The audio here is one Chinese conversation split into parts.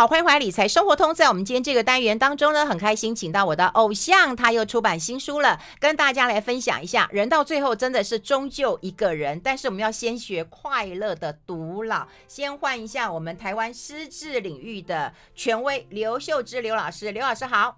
好，欢迎回来理财生活通。在我们今天这个单元当中呢，很开心请到我的偶像，他又出版新书了，跟大家来分享一下。人到最后真的是终究一个人，但是我们要先学快乐的独老。先换一下我们台湾失智领域的权威刘秀芝刘老师，刘老师好。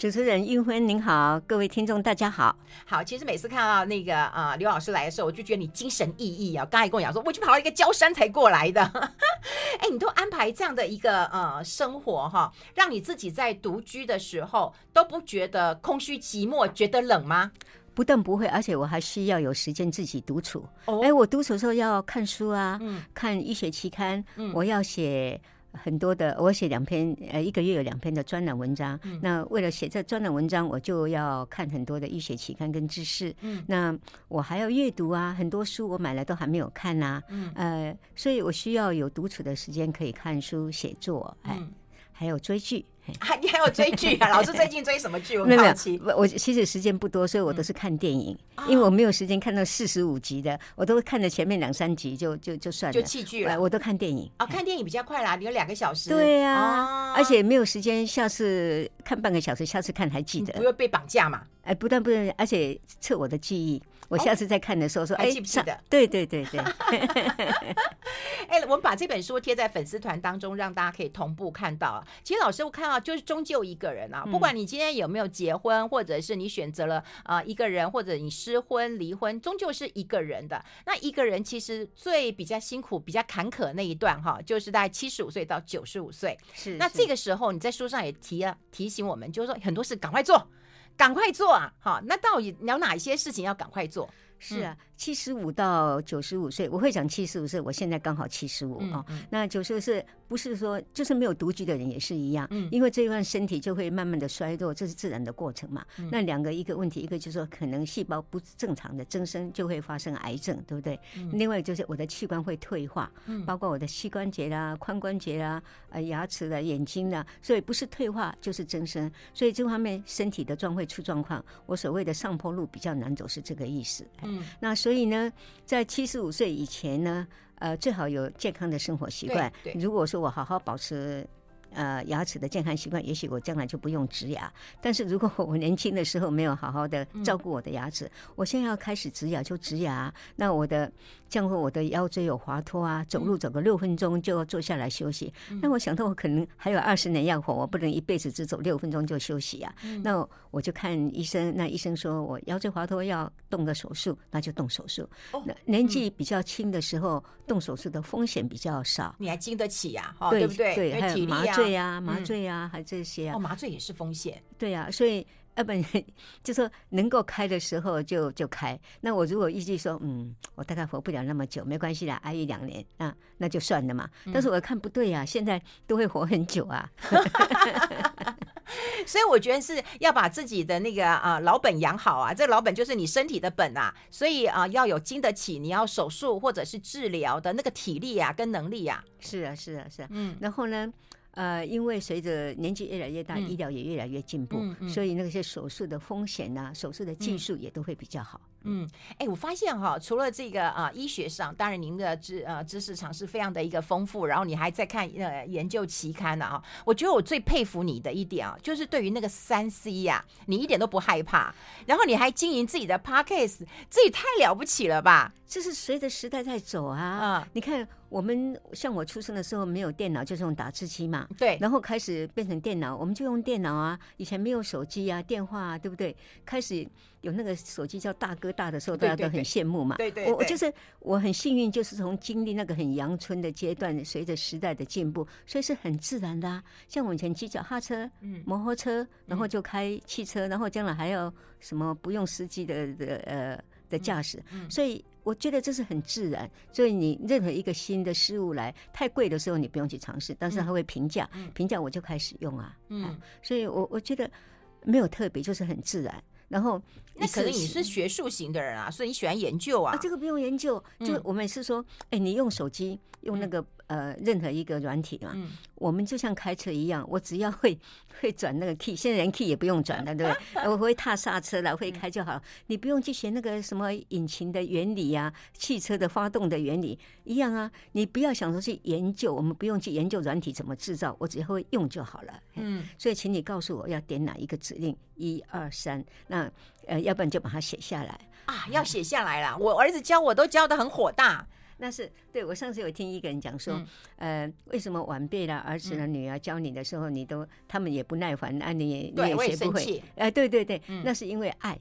主持人韵芬您好，各位听众大家好。好，其实每次看到那个啊刘老师来的时候，我就觉得你精神奕奕啊。刚才跟我讲说，我去跑了一个焦山才过来的。哎，你都安排这样的一个呃生活哈，让你自己在独居的时候都不觉得空虚寂寞，觉得冷吗？不但不会，而且我还需要有时间自己独处。哎、哦，我独处的时候要看书啊，嗯、看医学期刊，嗯、我要写。很多的，我写两篇，呃，一个月有两篇的专栏文章。嗯、那为了写这专栏文章，我就要看很多的医学期刊跟知识。嗯，那我还要阅读啊，很多书我买来都还没有看呐、啊。嗯，呃，所以我需要有独处的时间可以看书、写作，哎，嗯、还有追剧。还 你还有追剧啊？老师最近追什么剧？我很好奇。我其实时间不多，所以我都是看电影，因为我没有时间看到四十五集的，我都看了前面两三集就就就算了，就弃剧了。我都看电影啊，看电影比较快啦，你有两个小时。对呀，而且没有时间，下次看半个小时，下次看还记得，不会被绑架嘛？哎，不但不能，而且测我的记忆。我下次再看的时候说，哎，记不记得？对对对对。哎，我们把这本书贴在粉丝团当中，让大家可以同步看到啊。其实老师，我看到就是终究一个人啊，不管你今天有没有结婚，或者是你选择了啊一个人，或者你失婚离婚，终究是一个人的。那一个人其实最比较辛苦、比较坎坷的那一段哈，就是大概七十五岁到九十五岁。是。那这个时候你在书上也提了提醒我们，就是说很多事赶快做。赶快做啊！好，那到底有哪些事情要赶快做？是啊。七十五到九十五岁，我会讲七十五岁。我现在刚好七十五啊。那九十五岁不是说就是没有独居的人也是一样，嗯，因为这一段身体就会慢慢的衰弱，这是自然的过程嘛。嗯、那两个一个问题，一个就是说可能细胞不正常的增生，就会发生癌症，对不对？嗯、另外就是我的器官会退化，嗯，包括我的膝关节啦、髋关节啦、呃牙齿啦、眼睛啦，所以不是退化就是增生，所以这方面身体的状会出状况。我所谓的上坡路比较难走是这个意思。嗯，那。所以呢，在七十五岁以前呢，呃，最好有健康的生活习惯。如果说我好好保持。呃，牙齿的健康习惯，也许我将来就不用植牙。但是如果我年轻的时候没有好好的照顾我的牙齿，嗯、我现在要开始植牙就植牙。那我的这样会我的腰椎有滑脱啊，走路走个六分钟就要坐下来休息。嗯、那我想到我可能还有二十年要活，我不能一辈子只走六分钟就休息啊。嗯、那我就看医生，那医生说我腰椎滑脱要动个手术，那就动手术。哦、那年纪比较轻的时候，动手术的风险比较少。你还经得起呀、啊？对，对不对？对，还有麻醉。对呀，麻醉啊，还这些啊。哦，麻醉也是风险。对呀，所以要不然 就说能够开的时候就就开。那我如果预计说，嗯，我大概活不了那么久，没关系啦，挨一两年啊，那就算了嘛。但是我看不对呀，现在都会活很久啊。所以我觉得是要把自己的那个啊老本养好啊，这老本就是你身体的本啊。所以啊，要有经得起你要手术或者是治疗的那个体力啊跟能力啊。是啊，是啊，是啊。嗯，然后呢？呃，因为随着年纪越来越大，嗯、医疗也越来越进步，所以那些手术的风险啊，手术的技术也都会比较好。嗯，哎，我发现哈，除了这个啊，医学上，当然您的知呃知识常识非常的一个丰富，然后你还在看呃研究期刊呢啊。我觉得我最佩服你的一点啊，就是对于那个三 C 呀，你一点都不害怕，然后你还经营自己的 Podcast，这也太了不起了吧？这是随着时代在走啊。嗯，你看。我们像我出生的时候没有电脑，就是用打字机嘛。对。然后开始变成电脑，我们就用电脑啊。以前没有手机啊，电话啊，对不对？开始有那个手机叫大哥大的时候，大家都很羡慕嘛。对对，对。我我就是我很幸运，就是从经历那个很阳春的阶段，随着时代的进步，所以是很自然的啊。像我以前骑脚踏车、摩托车，然后就开汽车，然后将来还要什么不用司机的的呃的驾驶，所以。我觉得这是很自然，所以你任何一个新的事物来太贵的时候，你不用去尝试，但是它会平价，平价我就开始用啊。嗯，所以我我觉得没有特别，就是很自然。然后那可能你是学术型的人啊，所以你喜欢研究啊。啊，这个不用研究，就我们是说，哎，你用手机用那个。呃任何一个软体嘛，嗯、我们就像开车一样，我只要会会转那个 key，现在连 key 也不用转了，对不对？我会踏刹车了，会开就好，你不用去学那个什么引擎的原理啊，汽车的发动的原理一样啊，你不要想说去研究，我们不用去研究软体怎么制造，我只要会用就好了。嗯，所以请你告诉我要点哪一个指令，一二三，那呃，要不然就把它写下来。啊，要写下来了。我儿子教我都教的很火大。那是对，我上次有听一个人讲说，嗯、呃，为什么晚辈的儿子的女儿教你的时候，你都他们也不耐烦，啊，你也你也学不会。哎、呃，对对对，嗯、那是因为爱，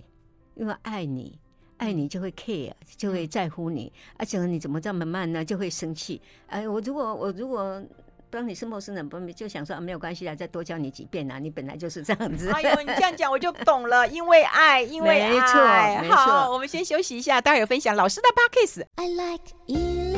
因为爱你，爱你就会 care，就会在乎你。而且你怎么这么慢呢？就会生气。哎、呃，我如果我如果。当你是陌生人，不就想说啊，没有关系啦，再多教你几遍啊，你本来就是这样子。哎呦，你这样讲我就懂了，因为爱，因为爱。没错，没错。好，我们先休息一下，待会儿分享老师的八 kiss。I like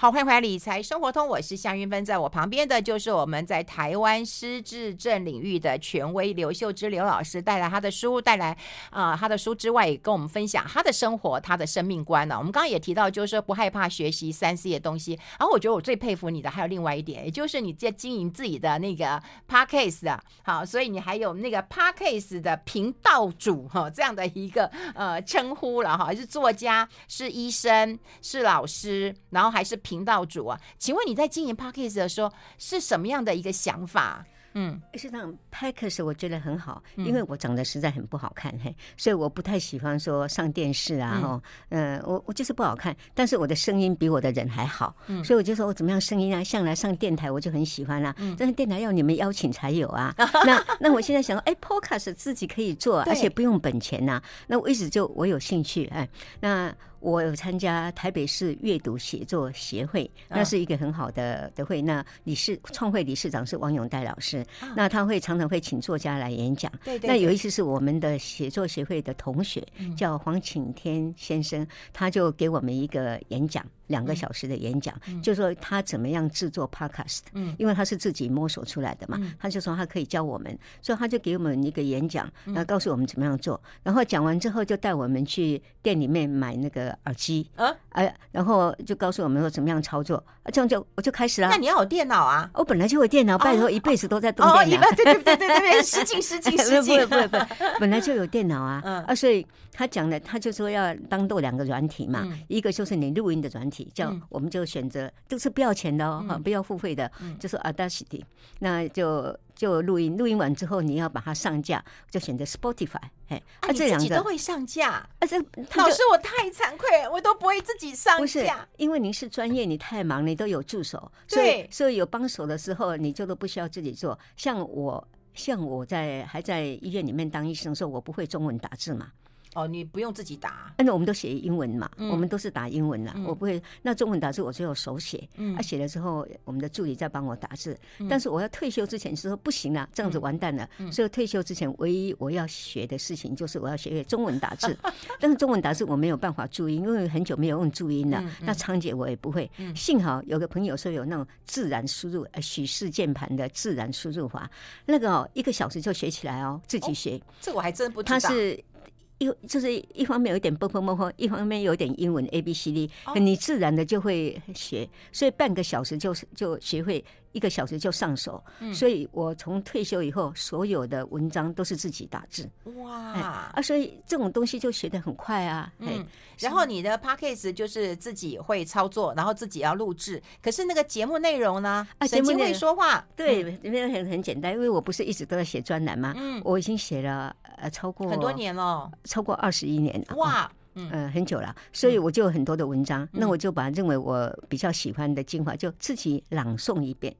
好，欢迎回来理财生活通，我是夏云芬，在我旁边的就是我们在台湾失智症领域的权威刘秀芝刘老师，带来他的书，带来啊、他的书之外，也跟我们分享他的生活，他的生命观呢。我们刚刚也提到，就是说不害怕学习三 C 的东西。然后我觉得我最佩服你的还有另外一点，也就是你在经营自己的那个 Podcast 啊，好，所以你还有那个 Podcast 的频道主哈这样的一个呃称呼了哈，是作家，是医生，是老师，然后还是。频道主啊，请问你在经营 Podcast 的时候是什么样的一个想法？嗯，实际上 Podcast 我觉得很好，因为我长得实在很不好看，嘿，所以我不太喜欢说上电视啊，哦，嗯，我我就是不好看，但是我的声音比我的人还好，嗯，所以我就说我怎么样声音啊，向来上电台我就很喜欢啦，但是电台要你们邀请才有啊，那那我现在想说，哎，Podcast 自己可以做，而且不用本钱呐，那我一直就我有兴趣，哎，那。我有参加台北市阅读写作协会，那是一个很好的的会。那理事创会理事长是王永代老师，那他会常常会请作家来演讲。对对。那有一次是我们的写作协会的同学，叫黄景天先生，他就给我们一个演讲。两个小时的演讲，嗯、就说他怎么样制作 Podcast，嗯，因为他是自己摸索出来的嘛，嗯、他就说他可以教我们，所以他就给我们一个演讲，然后告诉我们怎么样做，然后讲完之后就带我们去店里面买那个耳机，啊，哎，然后就告诉我们说怎么样操作，啊，这样就我就开始了。那你要有电脑啊？我本来就有电脑，拜托一辈子都在动电脑。哦，哦，对对对对对对，失敬失敬失敬，不不不，本来就有电脑啊，啊，所以他讲的，他就说要当做两个软体嘛，一个就是你录音的软体，叫我们就。就选择都是不要钱的哦，不要付费的，就是 Audacity，那就就录音，录音完之后你要把它上架，就选择 Spotify。哎，啊，这两个都会上架。啊，这老师我太惭愧，我都不会自己上架。因为您是专业，你太忙，你都有助手，所以所以有帮手的时候，你就都不需要自己做。像我，像我在还在医院里面当医生的时候，我不会中文打字嘛。哦，你不用自己打，但是我们都写英文嘛，我们都是打英文啦。我不会，那中文打字我只有手写，啊，写了之后我们的助理在帮我打字。但是我要退休之前是说不行了，这样子完蛋了。所以退休之前唯一我要学的事情就是我要学会中文打字。但是中文打字我没有办法注音，因为很久没有用注音了。那仓颉我也不会。幸好有个朋友说有那种自然输入，呃，许氏键盘的自然输入法，那个哦，一个小时就学起来哦，自己学。这我还真不知道。他是。一就是一方面有点蹦蹦蹦蹦，一方面有点英文 A B C D，你自然的就会学，所以半个小时就是就学会。一个小时就上手，所以我从退休以后，所有的文章都是自己打字。哇啊！所以这种东西就学得很快啊。嗯，然后你的 p a c k a g e 就是自己会操作，然后自己要录制。可是那个节目内容呢？啊，节目会说话。对，因为很很简单，因为我不是一直都在写专栏吗？嗯，我已经写了呃超过很多年了，超过二十一年了。哇，嗯，很久了，所以我就有很多的文章，那我就把认为我比较喜欢的精华，就自己朗诵一遍。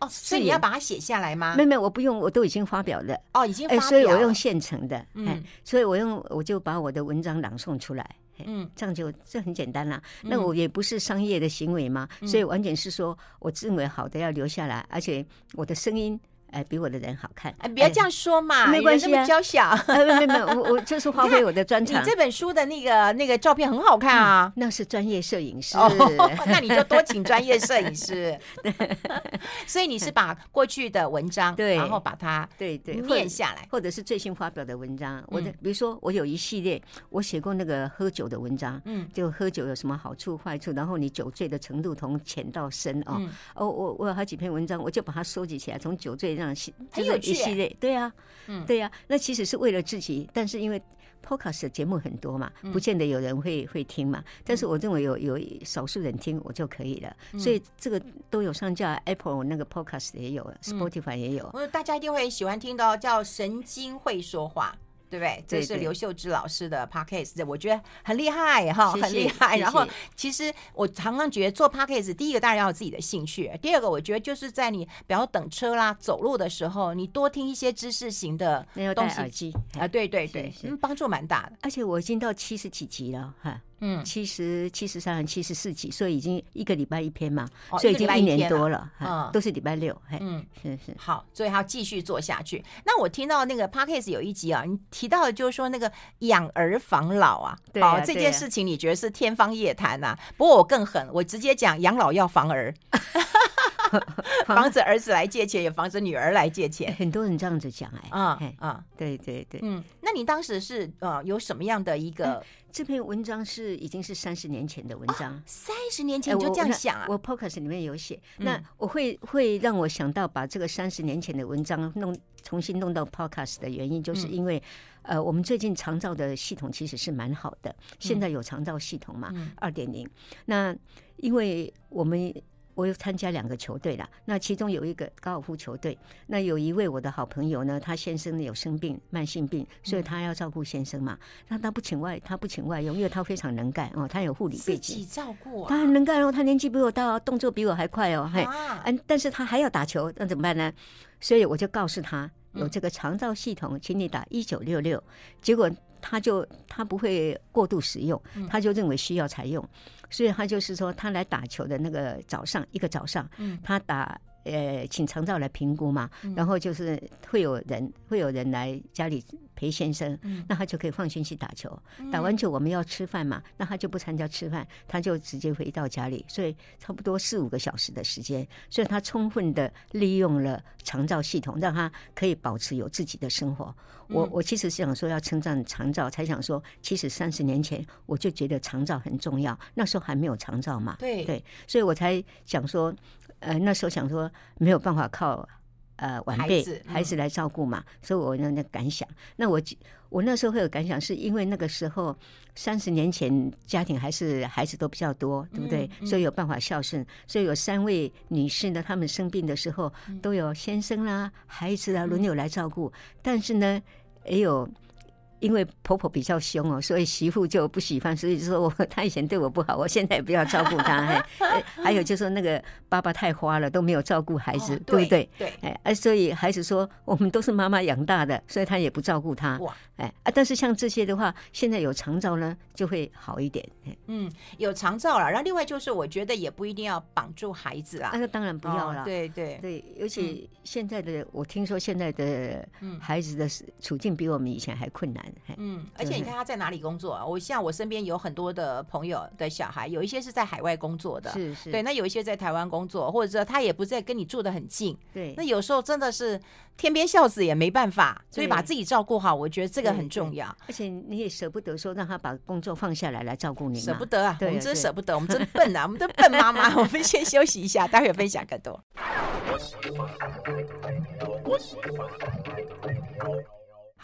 哦，所以你要把它写下来吗？没有没有，我不用，我都已经发表了。哦，已经发表了。所以我用现成的。嗯，所以我用我就把我的文章朗诵出来。嗯，这样就这很简单啦。那我也不是商业的行为嘛，所以完全是说我认为好的要留下来，而且我的声音。哎，比我的人好看。哎，不要这样说嘛，没关系啊，娇小。没有没有，我我就是发挥我的专长。你这本书的那个那个照片很好看啊，那是专业摄影师。那你就多请专业摄影师。所以你是把过去的文章，对，然后把它对对念下来，或者是最新发表的文章。我的比如说，我有一系列，我写过那个喝酒的文章，嗯，就喝酒有什么好处坏处，然后你酒醉的程度从浅到深啊。哦，我我有好几篇文章，我就把它收集起来，从酒醉这样写，就是一系列。对啊，嗯，对呀，那其实是为了自己，但是因为 Podcast 的节目很多嘛，不见得有人会会听嘛。但是我认为有有少数人听我就可以了，所以这个都有上架，Apple 那个 Podcast 也有，Spotify 也有。大家一定会喜欢听到叫神经会说话。对不对？这是刘秀芝老师的 podcast，我觉得很厉害哈，很厉害。然后，其实我常常觉得做 podcast，第一个当然要有自己的兴趣，第二个我觉得就是在你比方等车啦、走路的时候，你多听一些知识型的东西。戴耳机啊，对对对，嗯，帮助蛮大的。而且我已经到七十几集了哈。嗯，七十七十三、七十四集，所以已经一个礼拜一篇嘛，所以已经一年多了，嗯，都是礼拜六，嗯，是是，好，所以还要继续做下去。那我听到那个 Podcast 有一集啊，你提到的就是说那个养儿防老啊，好，这件事情你觉得是天方夜谭呐？不过我更狠，我直接讲养老要防儿。防止儿子来借钱，也防止女儿来借钱。很多人这样子讲哎，啊啊，对对对，嗯，那你当时是呃有什么样的一个？这篇文章是已经是三十年前的文章，三十年前你就这样想啊？我 Podcast 里面有写，那我会会让我想到把这个三十年前的文章弄重新弄到 Podcast 的原因，就是因为呃，我们最近长照的系统其实是蛮好的，现在有长照系统嘛，二点零。那因为我们。我又参加两个球队了，那其中有一个高尔夫球队，那有一位我的好朋友呢，他先生有生病，慢性病，所以他要照顾先生嘛，那他不请外，他不请外佣，因为他非常能干哦，他有护理背景，自己照顾啊，他很能干哦，他年纪比我大，动作比我还快哦，嘿，嗯，但是他还要打球，那怎么办呢？所以我就告诉他有这个长照系统，请你打一九六六，结果他就他不会过度使用，他就认为需要才用。所以他就是说，他来打球的那个早上，一个早上，他打呃，请长照来评估嘛，然后就是会有人会有人来家里。陪先生，那他就可以放心去打球。打完球我们要吃饭嘛，那他就不参加吃饭，他就直接回到家里，所以差不多四五个小时的时间，所以他充分的利用了长照系统，让他可以保持有自己的生活。我我其实是想说要称赞长照，才想说，其实三十年前我就觉得长照很重要，那时候还没有长照嘛，对对，所以我才想说，呃，那时候想说没有办法靠。呃，晚辈孩子，来照顾嘛，嗯、所以我那那感想。那我我那时候会有感想，是因为那个时候三十年前家庭还是孩子都比较多，对不对？所以有办法孝顺，所以有三位女士呢，她们生病的时候都有先生啦、孩子啦轮流来照顾，嗯、但是呢，也有。因为婆婆比较凶哦，所以媳妇就不喜欢，所以就说我她以前对我不好，我现在也不要照顾她。哎，还有就是说那个爸爸太花了，都没有照顾孩子，对不对？对，哎，所以孩子说我们都是妈妈养大的，所以他也不照顾他。哇，哎啊，但是像这些的话，现在有长照呢，就会好一点。嗯，有长照了，然后另外就是我觉得也不一定要绑住孩子啊，那个当然不要了。对对对，尤其现在的我听说现在的孩子的处境比我们以前还困难。嗯，而且你看他在哪里工作啊？我像我身边有很多的朋友的小孩，有一些是在海外工作的，是是，对，那有一些在台湾工作，或者说他也不在跟你住的很近，对，那有时候真的是天边孝子也没办法，所以把自己照顾好，我觉得这个很重要。而且你也舍不得说让他把工作放下来来照顾你，舍不得啊，我们真舍不得，我们真笨啊，我们都笨妈妈。我们先休息一下，待会儿分享更多。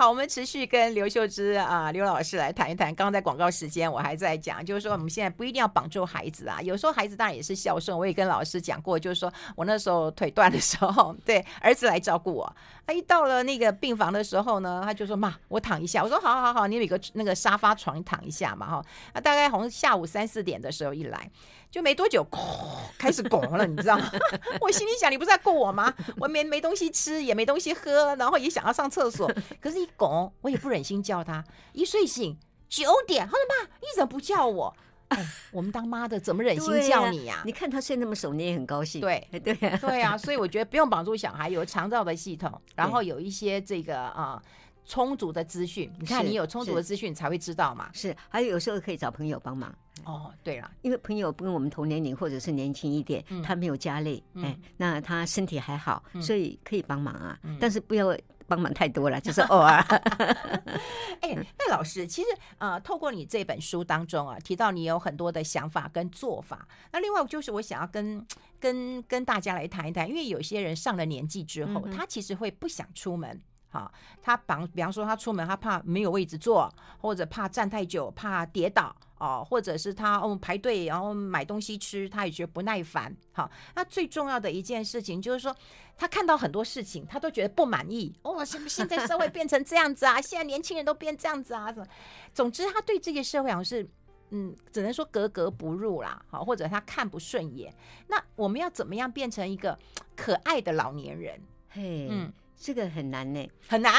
好，我们持续跟刘秀芝啊刘老师来谈一谈。刚刚在广告时间，我还在讲，就是说我们现在不一定要绑住孩子啊。有时候孩子当然也是孝顺，我也跟老师讲过，就是说我那时候腿断的时候，对儿子来照顾我。他一到了那个病房的时候呢，他就说：“妈，我躺一下。”我说：“好好好，你有一个那个沙发床躺一下嘛，哈。”那大概好像下午三四点的时候一来。就没多久，开始拱了，你知道吗？我心里想，你不是在供我吗？我没没东西吃，也没东西喝，然后也想要上厕所，可是，一拱，我也不忍心叫他。一睡醒九点，他说：“妈，你怎么不叫我？”哎，我们当妈的怎么忍心叫你呀？你看他睡那么熟，你也很高兴。对对对啊，所以我觉得不用绑住小孩，有长照的系统，然后有一些这个啊。充足的资讯，你看你有充足的资讯，才会知道嘛。是，还有有时候可以找朋友帮忙。哦，对了，因为朋友跟我们同年龄或者是年轻一点，他没有家累，哎，那他身体还好，所以可以帮忙啊。但是不要帮忙太多了，就是偶尔。哎，那老师，其实呃，透过你这本书当中啊，提到你有很多的想法跟做法。那另外就是我想要跟跟跟大家来谈一谈，因为有些人上了年纪之后，他其实会不想出门。好，他绑，比方说他出门，他怕没有位置坐，或者怕站太久，怕跌倒哦，或者是他哦排队然后买东西吃，他也觉得不耐烦。好，那最重要的一件事情就是说，他看到很多事情，他都觉得不满意。哦，什么现在社会变成这样子啊？现在年轻人都变这样子啊？什么？总之，他对这个社会好像是嗯，只能说格格不入啦。好，或者他看不顺眼。那我们要怎么样变成一个可爱的老年人？嘿，嗯。这个很难呢，很难。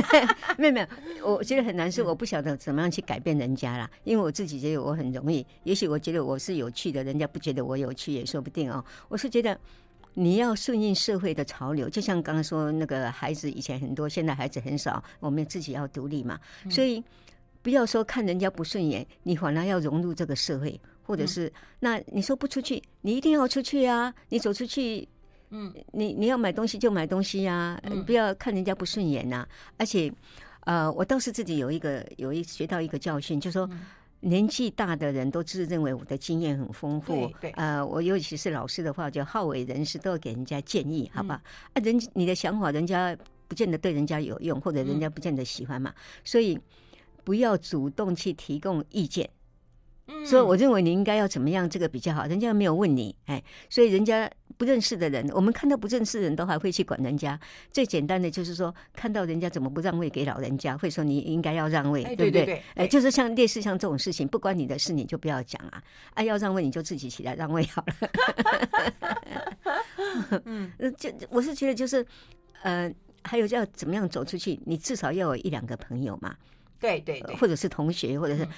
没有没有，我觉得很难，是我不晓得怎么样去改变人家啦。因为我自己觉得我很容易，也许我觉得我是有趣的，人家不觉得我有趣也说不定哦。我是觉得你要顺应社会的潮流，就像刚刚说那个孩子以前很多，现在孩子很少，我们自己要独立嘛。所以不要说看人家不顺眼，你反而要融入这个社会，或者是那你说不出去，你一定要出去啊，你走出去。嗯，你你要买东西就买东西呀、啊，嗯、不要看人家不顺眼呐、啊。而且，呃，我倒是自己有一个有一学到一个教训，就是说年纪大的人都自认为我的经验很丰富。对，对呃，我尤其是老师的话，就好为人师，都要给人家建议，好吧？嗯、啊，人你的想法，人家不见得对人家有用，或者人家不见得喜欢嘛。嗯、所以不要主动去提供意见。所以我认为你应该要怎么样，这个比较好。人家没有问你，哎，所以人家不认识的人，我们看到不认识的人都还会去管人家。最简单的就是说，看到人家怎么不让位给老人家，会说你应该要让位，对不对？哎，就是像类似像这种事情，不关你的事，你就不要讲啊。哎，要让位你就自己起来让位好了。嗯，就我是觉得就是，呃，还有要怎么样走出去，你至少要有一两个朋友嘛。对对对，或者是同学，或者是。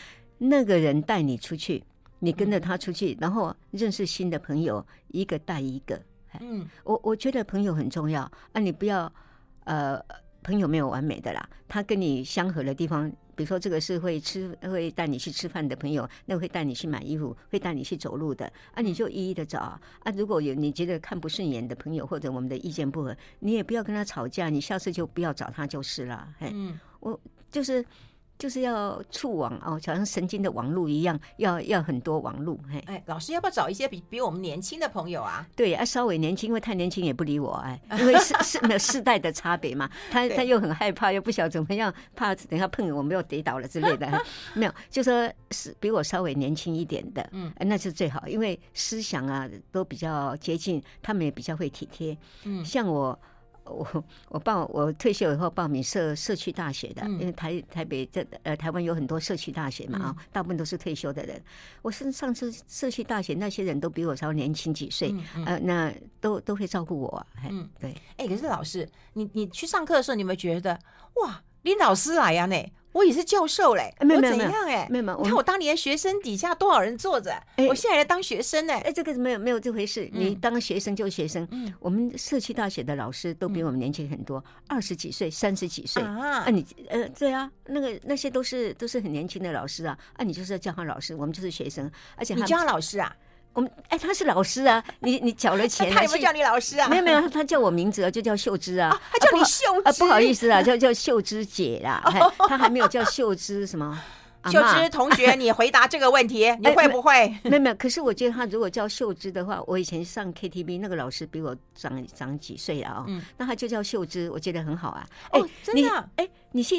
那个人带你出去，你跟着他出去，然后认识新的朋友，一个带一个。嗯，我我觉得朋友很重要啊，你不要呃，朋友没有完美的啦。他跟你相合的地方，比如说这个是会吃，会带你去吃饭的朋友，那个会带你去买衣服，会带你去走路的啊，你就一一的找啊。如果有你觉得看不顺眼的朋友，或者我们的意见不合，你也不要跟他吵架，你下次就不要找他就是了。嗯，我就是。就是要触网哦，好像神经的网路一样，要要很多网路。嘿，哎，老师要不要找一些比比我们年轻的朋友啊？对，啊，稍微年轻，因为太年轻也不理我哎，因为是是没有世代的差别嘛。他他又很害怕，又不晓得怎么样，怕等下碰我们又跌倒了之类的。没有，就说是比我稍微年轻一点的，嗯，那是最好，因为思想啊都比较接近，他们也比较会体贴。嗯，像我。我 我报我退休以后报名社社区大学的，因为台台北这呃台湾有很多社区大学嘛啊，大部分都是退休的人。我是上次社区大学那些人都比我稍微年轻几岁，呃，那都都会照顾我。嗯，对。哎，可是老师，你你去上课的时候，你有没有觉得哇，林老师来呀？呢？我也是教授嘞，没有没有没有，哎，没有没有。你看我当年学生底下多少人坐着，我现在来当学生呢。哎，这个没有没有这回事。你当学生就学生。嗯，我们社区大学的老师都比我们年轻很多，二十几岁、三十几岁啊。你呃，对啊，那个那些都是都是很年轻的老师啊。啊，你就是要叫他老师，我们就是学生，而且你叫他老师啊。我们哎，他是老师啊，你你缴了钱，他有没有叫你老师啊？没有没有，他叫我名字啊，就叫秀芝啊。他叫你秀芝啊？不好意思啊，叫叫秀芝姐啦。他还没有叫秀芝什么？秀芝同学，你回答这个问题，你会不会？没有没有。可是我觉得他如果叫秀芝的话，我以前上 KTV 那个老师比我长长几岁了啊。嗯，那他就叫秀芝，我觉得很好啊。哦，真的？哎，你是，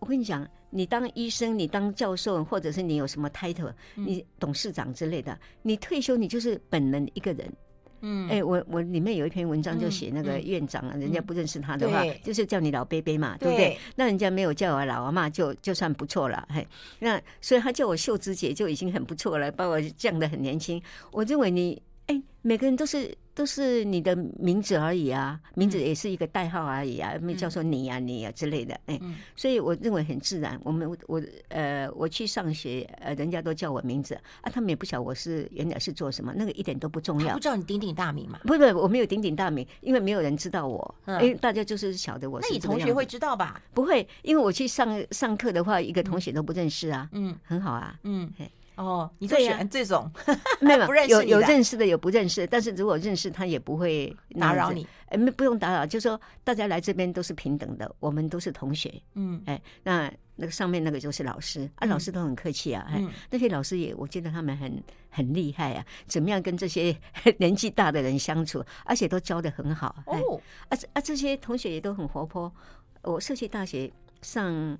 我跟你讲。你当医生，你当教授，或者是你有什么 title，你董事长之类的，你退休你就是本人一个人。嗯，哎，我我里面有一篇文章就写那个院长啊，人家不认识他的话，就是叫你老伯伯嘛，对不对？那人家没有叫我老阿妈，就就算不错了。嘿，那所以他叫我秀芝姐就已经很不错了，把我降得很年轻。我认为你哎，每个人都是。都是你的名字而已啊，名字也是一个代号而已啊，没叫做你呀、你呀之类的，哎，所以我认为很自然。我们我呃，我去上学，呃，人家都叫我名字啊，他们也不晓得我是原来是做什么，那个一点都不重要。不知道你鼎鼎大名吗？不不，我没有鼎鼎大名，因为没有人知道我，因为大家就是晓得我是。那你同学会知道吧？不会，因为我去上上课的话，一个同学都不认识啊。嗯，很好啊。嗯。哦，你最喜欢这种？没有，有有认识的，有不认识。但是如果认识，他也不会打扰你。哎，没不用打扰，就说大家来这边都是平等的，我们都是同学。嗯，哎，那那个上面那个就是老师啊，老师都很客气啊。哎，那些老师也，我觉得他们很很厉害啊，怎么样跟这些 年纪大的人相处，而且都教的很好。哦，啊啊，这些同学也都很活泼。我社区大学上，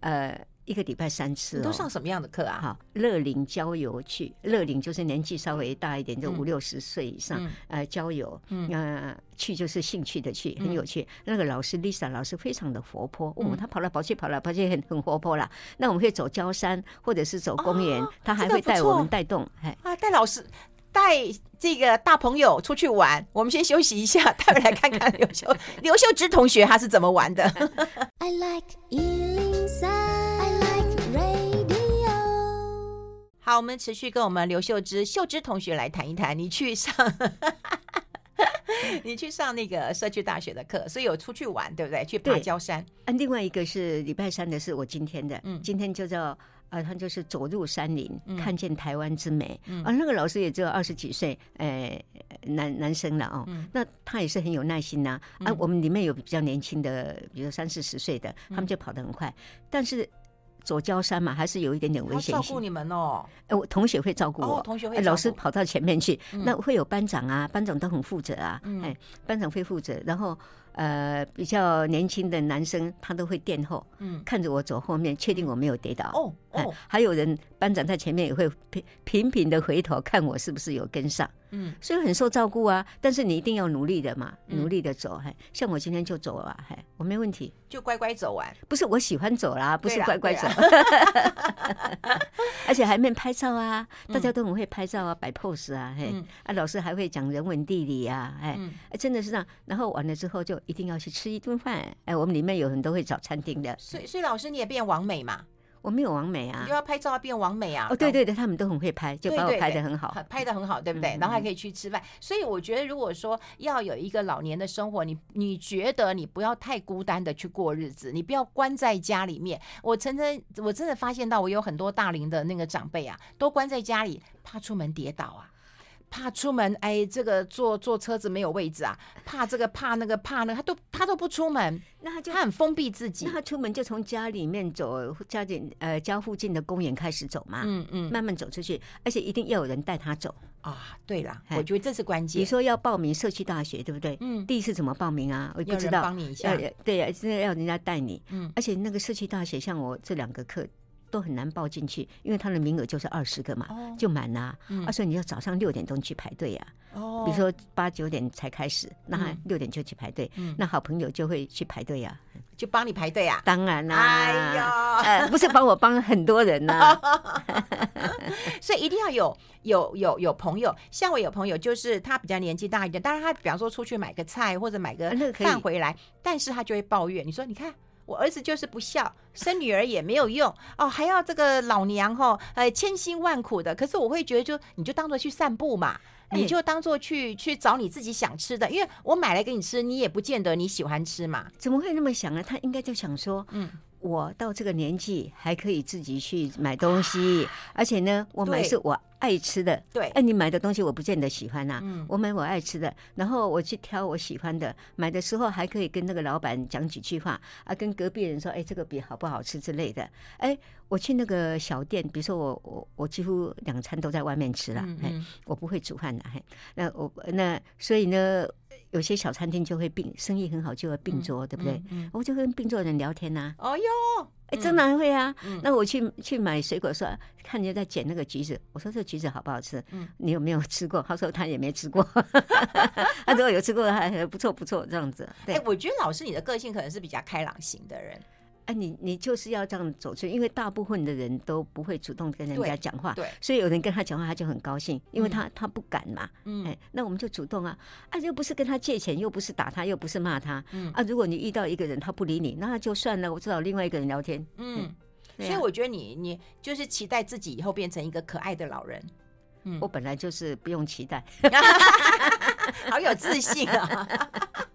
呃。一个礼拜三次，哦，都上什么样的课啊？哈，乐龄郊游去，乐龄就是年纪稍微大一点，就五六十岁以上，嗯、呃，郊游，嗯、呃，去就是兴趣的去，很有趣。嗯、那个老师 Lisa 老师非常的活泼，哦，他跑来跑去，跑来跑去，很很活泼啦。那我们可以走郊山，或者是走公园，哦、他还会带我们带动，哎，啊，带老师带这个大朋友出去玩。我们先休息一下，待会来看看刘秀刘秀芝同学他是怎么玩的。I like 好，我们持续跟我们刘秀芝秀芝同学来谈一谈。你去上，你去上那个社区大学的课，所以有出去玩，对不对？去爬焦山。啊，另外一个是礼拜三的，是我今天的。嗯，今天就叫呃，他就是走入山林，嗯、看见台湾之美。嗯、啊，那个老师也只有二十几岁，呃，男男生了哦。嗯、那他也是很有耐心呐、啊。啊，我们里面有比较年轻的，比如三四十岁的，他们就跑得很快，但是。走郊山嘛，还是有一点点危险性。照顾你们哦，哎，我同学会照顾我，同学会，老师跑到前面去，那会有班长啊，班长都很负责啊，哎，班长会负责，然后呃，比较年轻的男生他都会垫后，嗯，看着我走后面，确定我没有跌倒。哦哦，还有人班长在前面也会频频频的回头看我是不是有跟上。嗯，所以很受照顾啊，但是你一定要努力的嘛，努力的走，嘿，像我今天就走了，嘿，我没问题，就乖乖走完。不是我喜欢走啦，不是乖乖走，而且还没拍照啊，大家都很会拍照啊，摆 pose 啊，嘿，啊，老师还会讲人文地理啊，哎，真的是这样。然后完了之后就一定要去吃一顿饭，哎，我们里面有很多会找餐厅的。所以，所以老师你也变完美嘛？我没有完美啊，你又要拍照要变完美啊？哦，对对对，他们都很会拍，就把我拍的很好，拍的很好，对不对？然后还可以去吃饭，所以我觉得，如果说要有一个老年的生活，你你觉得你不要太孤单的去过日子，你不要关在家里面。我曾经我真的发现到，我有很多大龄的那个长辈啊，都关在家里，怕出门跌倒啊。怕出门，哎，这个坐坐车子没有位置啊！怕这个，怕那个，怕那个，他都他都不出门，那他就他很封闭自己。那他出门就从家里面走，家里呃家附近的公园开始走嘛，嗯嗯，慢慢走出去，而且一定要有人带他走啊。对了，我觉得这是关键。你说要报名社区大学，对不对？嗯，第一次怎么报名啊？我不知道，帮你一下。对呀，真的要人家带你。嗯，而且那个社区大学，像我这两个课。都很难报进去，因为他的名额就是二十个嘛，就满啦。啊，所以你要早上六点钟去排队呀。哦，比如说八九点才开始，那六点就去排队。嗯那好朋友就会去排队呀，就帮你排队啊。当然啦，哎呦，不是帮我帮很多人呐。所以一定要有有有有朋友，像我有朋友，就是他比较年纪大一点，当然他比方说出去买个菜或者买个饭回来，但是他就会抱怨，你说你看。我儿子就是不孝，生女儿也没有用哦，还要这个老娘哈，呃，千辛万苦的。可是我会觉得就，就你就当做去散步嘛，你就当做去去找你自己想吃的，因为我买来给你吃，你也不见得你喜欢吃嘛。怎么会那么想呢？他应该就想说，嗯。我到这个年纪还可以自己去买东西，而且呢，我买是我爱吃的。对，哎，你买的东西我不见得喜欢呐。嗯，我买我爱吃的，然后我去挑我喜欢的。买的时候还可以跟那个老板讲几句话啊，跟隔壁人说，哎，这个饼好不好吃之类的。哎，我去那个小店，比如说我我我几乎两餐都在外面吃了，哎，我不会煮饭的，嘿，那我那所以呢。有些小餐厅就会并生意很好，就会并桌，对不对？我就跟并桌人聊天呐。哦哟，哎，真的会啊。那我去去买水果，说看人家在捡那个橘子，我说这个橘子好不好吃？嗯，你有没有吃过？他说他也没吃过。他说有吃过，还不错不错这样子。哎，我觉得老师你的个性可能是比较开朗型的人。哎，你你就是要这样走出去，因为大部分的人都不会主动跟人家讲话，对，所以有人跟他讲话，他就很高兴，因为他、嗯、他不敢嘛，嗯，哎，那我们就主动啊，啊，又不是跟他借钱，又不是打他，又不是骂他，嗯。啊，如果你遇到一个人他不理你，那就算了，我找另外一个人聊天，嗯，嗯，所以我觉得你你就是期待自己以后变成一个可爱的老人，嗯，我本来就是不用期待，好有自信啊。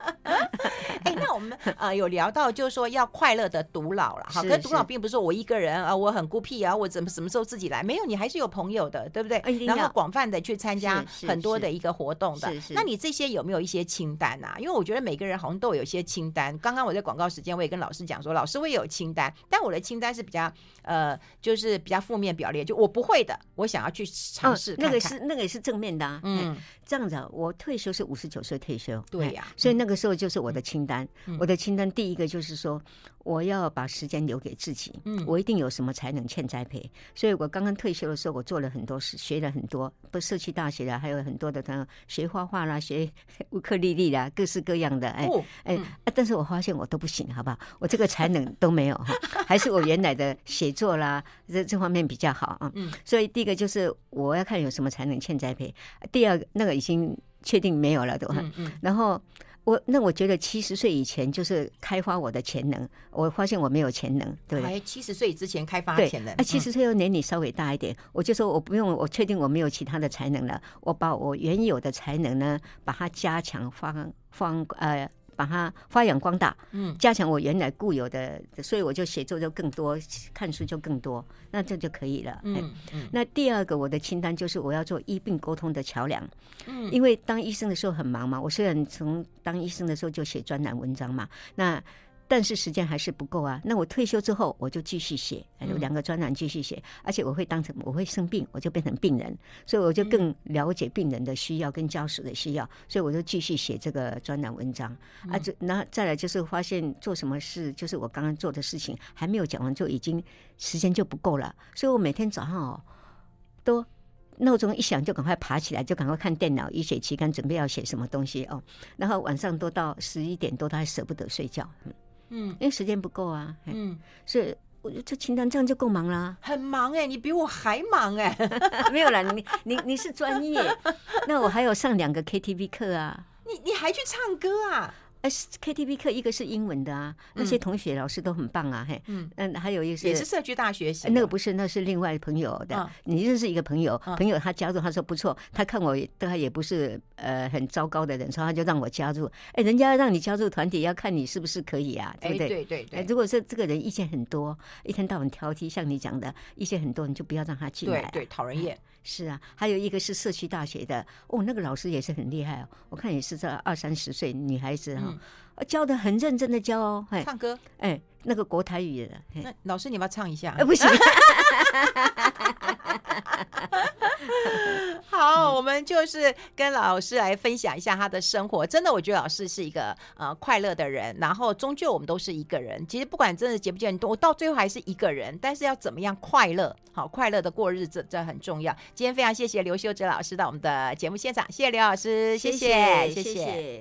我们呃有聊到，就是说要快乐的独老了哈。可是独老并不是说我一个人啊，我很孤僻啊，我怎么什么时候自己来？没有，你还是有朋友的，对不对？然后广泛的去参加很多的一个活动的。那你这些有没有一些清单啊？因为我觉得每个人好像都有一些清单。刚刚我在广告时间，我也跟老师讲说，老师我也有清单，但我的清单是比较呃，就是比较负面表列，就我不会的，我想要去尝试看看。那个是那个也是正面的啊。嗯，这样子啊，我退休是五十九岁退休。对呀，所以那个时候就是我的清单。我的清单第一个就是说，我要把时间留给自己。嗯，我一定有什么才能欠栽培。所以我刚刚退休的时候，我做了很多事，学了很多，不社区大学啦，还有很多的朋友学画画啦，学乌克丽丽啦，各式各样的。哎哎，但是我发现我都不行，好不好？我这个才能都没有哈，还是我原来的写作啦，这这方面比较好啊。嗯，所以第一个就是我要看有什么才能欠栽培。第二个那个已经确定没有了，对吧？嗯嗯，然后。我那我觉得七十岁以前就是开发我的潜能，我发现我没有潜能，对。七十岁之前开发潜能，哎，七十岁又年龄稍微大一点，我就说我不用，我确定我没有其他的才能了，我把我原有的才能呢，把它加强放放呃。把它发扬光大，嗯，加强我原来固有的，所以我就写作就更多，看书就更多，那这就可以了。嗯嗯。那第二个我的清单就是我要做医病沟通的桥梁，嗯，因为当医生的时候很忙嘛，我虽然从当医生的时候就写专栏文章嘛，那。但是时间还是不够啊！那我退休之后，我就继续写，有两个专栏继续写，而且我会当成我会生病，我就变成病人，所以我就更了解病人的需要跟家属的需要，所以我就继续写这个专栏文章。啊，这那再来就是发现做什么事，就是我刚刚做的事情还没有讲完，就已经时间就不够了，所以我每天早上哦，都闹钟一响就赶快爬起来，就赶快看电脑、一学期刊，准备要写什么东西哦，然后晚上都到十一点多，他还舍不得睡觉。嗯，因为时间不够啊。嗯，所以我觉得这清单这样就够忙啦。很忙哎、欸，你比我还忙哎、欸。没有啦，你你你是专业，那我还有上两个 KTV 课啊。你你还去唱歌啊？哎，KTV 课一个是英文的啊，那些同学老师都很棒啊，嘿，嗯，嗯，还有一个是也是社区大学习，那个不是，那是另外朋友的。你认识一个朋友，朋友他加入，他说不错，他看我他也不是呃很糟糕的人，所以他就让我加入。哎，人家让你加入团体，要看你是不是可以啊，对不对？对对对。如果是这个人意见很多，一天到晚挑剔，像你讲的意见很多，你就不要让他进来，对，讨人厌。是啊，还有一个是社区大学的，哦，那个老师也是很厉害哦，我看也是这二三十岁女孩子哈。教的很认真的教哦，唱歌，哎，那个国台语的，那老师你要不要唱一下？不行。好，我们就是跟老师来分享一下他的生活。真的，我觉得老师是一个呃快乐的人。然后，终究我们都是一个人。其实不管真的结不结婚，我到最后还是一个人。但是要怎么样快乐？好，快乐的过日子，这很重要。今天非常谢谢刘秀哲老师到我们的节目现场，谢谢刘老师，谢谢，谢谢。谢谢。